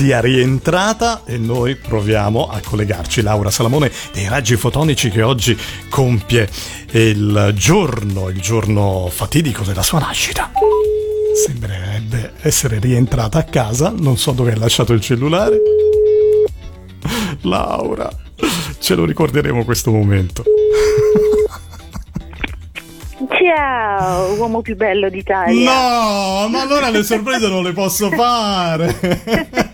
sia rientrata e noi proviamo a collegarci. Laura Salamone dei Raggi Fotonici che oggi compie il giorno, il giorno fatidico della sua nascita. Sembrerebbe essere rientrata a casa, non so dove ha lasciato il cellulare. Laura, ce lo ricorderemo questo momento. Ciao, uomo più bello d'Italia. No, ma allora le sorprese non le posso fare.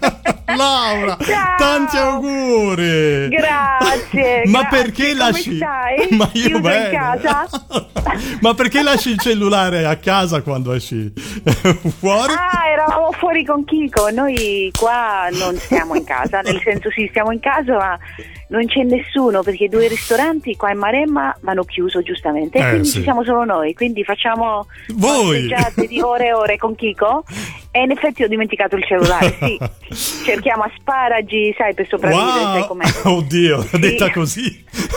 Laura, Ciao. tanti auguri. Grazie. Ma grazie. perché lasci stai? Ma io Chiuso bene. in casa? Ma perché lasci il cellulare a casa quando esci fuori? Ah, eravamo fuori con Kiko. Noi qua non stiamo in casa, nel senso sì, stiamo in casa, ma non c'è nessuno perché due ristoranti qua in Maremma hanno chiuso giustamente. Eh, quindi sì. ci siamo solo noi. Quindi facciamo Voi! passeggiate di ore e ore con Kiko. E in effetti ho dimenticato il cellulare, sì. Cerchiamo asparagi, sai, per sopravvivere, sai Wow, com'è. oddio, Sì. detta così.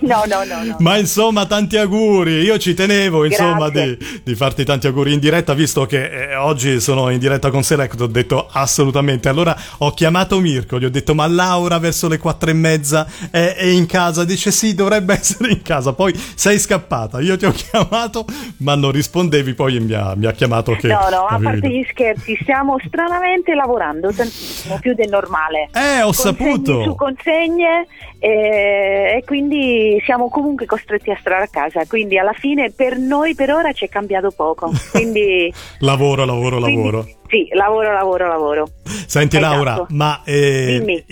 No, no, no, no. Ma insomma, tanti auguri. Io ci tenevo, insomma, di, di farti tanti auguri in diretta, visto che eh, oggi sono in diretta con Select. Ho detto assolutamente. Allora ho chiamato Mirko, gli ho detto: Ma Laura verso le quattro e mezza è, è in casa? Dice: Sì, dovrebbe essere in casa. Poi sei scappata. Io ti ho chiamato, ma non rispondevi. Poi mi ha, mi ha chiamato che. No, no, a parte gli scherzi, stiamo stranamente lavorando tantissimo, più del normale. Eh, ho Consegne saputo. Su consegne eh, e quindi siamo comunque costretti a stare a casa. Quindi alla fine per noi per ora ci è cambiato poco. Quindi, Lavoro, lavoro, quindi- lavoro. sì, lavoro, lavoro, lavoro. Senti Esatto. Laura, ma eh,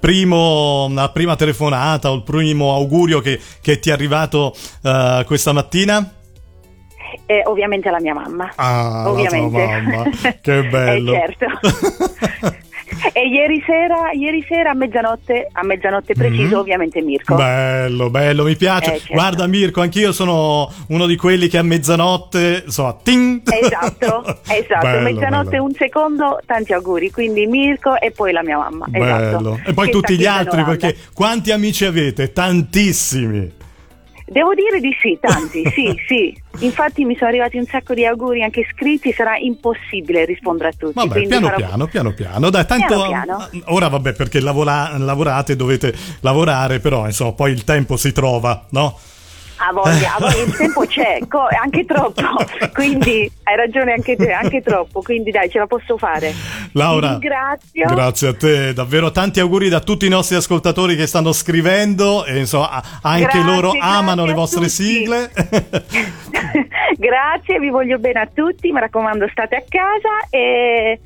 primo, la prima telefonata o il primo augurio che, che ti è arrivato eh, questa mattina? E ovviamente la mia mamma. Ah, la ovviamente. tua mamma. Che bello. Eh, certo. e ieri sera, ieri sera a mezzanotte, a mezzanotte preciso, Mhm. ovviamente Mirko. Bello, bello, mi piace. Eh, certo. Guarda Mirko, anch'io sono uno di quelli che a mezzanotte, insomma, ting! Esatto, esatto. Bello, Mezzanotte bello. un secondo, tanti auguri. Quindi Mirko e poi la mia mamma. Esatto. Bello. E poi Che tutti gli altri, Olanda. perché quanti amici avete? Tantissimi. Devo dire di sì, tanti, sì, sì. Infatti mi sono arrivati un sacco di auguri anche scritti, sarà impossibile rispondere a tutti. Vabbè, piano farò- piano, piano piano. Dai, tanto Piano, piano. ora vabbè, perché lavora- lavorate, dovete lavorare, però insomma, poi il tempo si trova, no? A voglia, a voglia, il tempo c'è, co- anche troppo, quindi hai ragione anche te, anche troppo, quindi dai, ce la posso fare. Laura, ringrazio. grazie a te, davvero tanti auguri da tutti i nostri ascoltatori che stanno scrivendo e insomma anche Grazie, loro grazie amano le vostre sigle. Grazie, vi voglio bene a tutti, mi raccomando state a casa e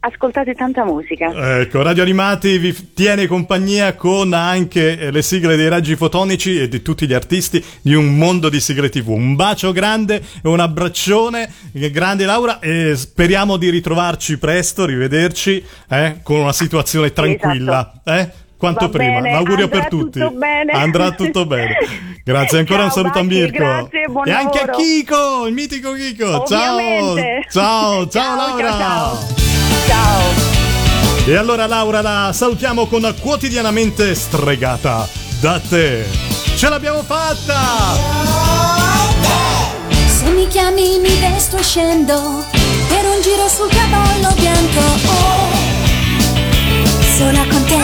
ascoltate tanta musica. ecco, Radio Animati vi tiene compagnia con anche le sigle dei raggi fotonici e di tutti gli artisti di un mondo di sigle TV. Un bacio grande e un abbraccione grande Laura e speriamo di ritrovarci presto, rivederci eh, con una situazione tranquilla. Eh? Quanto Va prima, bene, l'augurio per tutti. tutto. Andrà tutto bene. Grazie ancora, Ciao, un saluto a baci, Mirko. grazie, buon e anche a lavoro. Kiko, il mitico Kiko. Ciao, ciao, ciao, Ciao, Laura. ciao, ciao. Ciao. E allora Laura la salutiamo con quotidianamente stregata da te. Ce l'abbiamo fatta! Se mi chiami mi vesto e scendo per un giro sul cavallo bianco. Oh, sola con te.